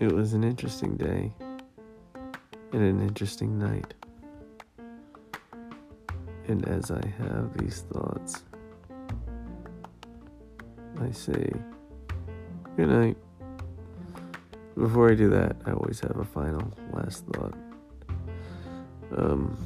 it was an interesting day and an interesting night. And as I have these thoughts, I say good night. Before I do that, I always have a final last thought. Um,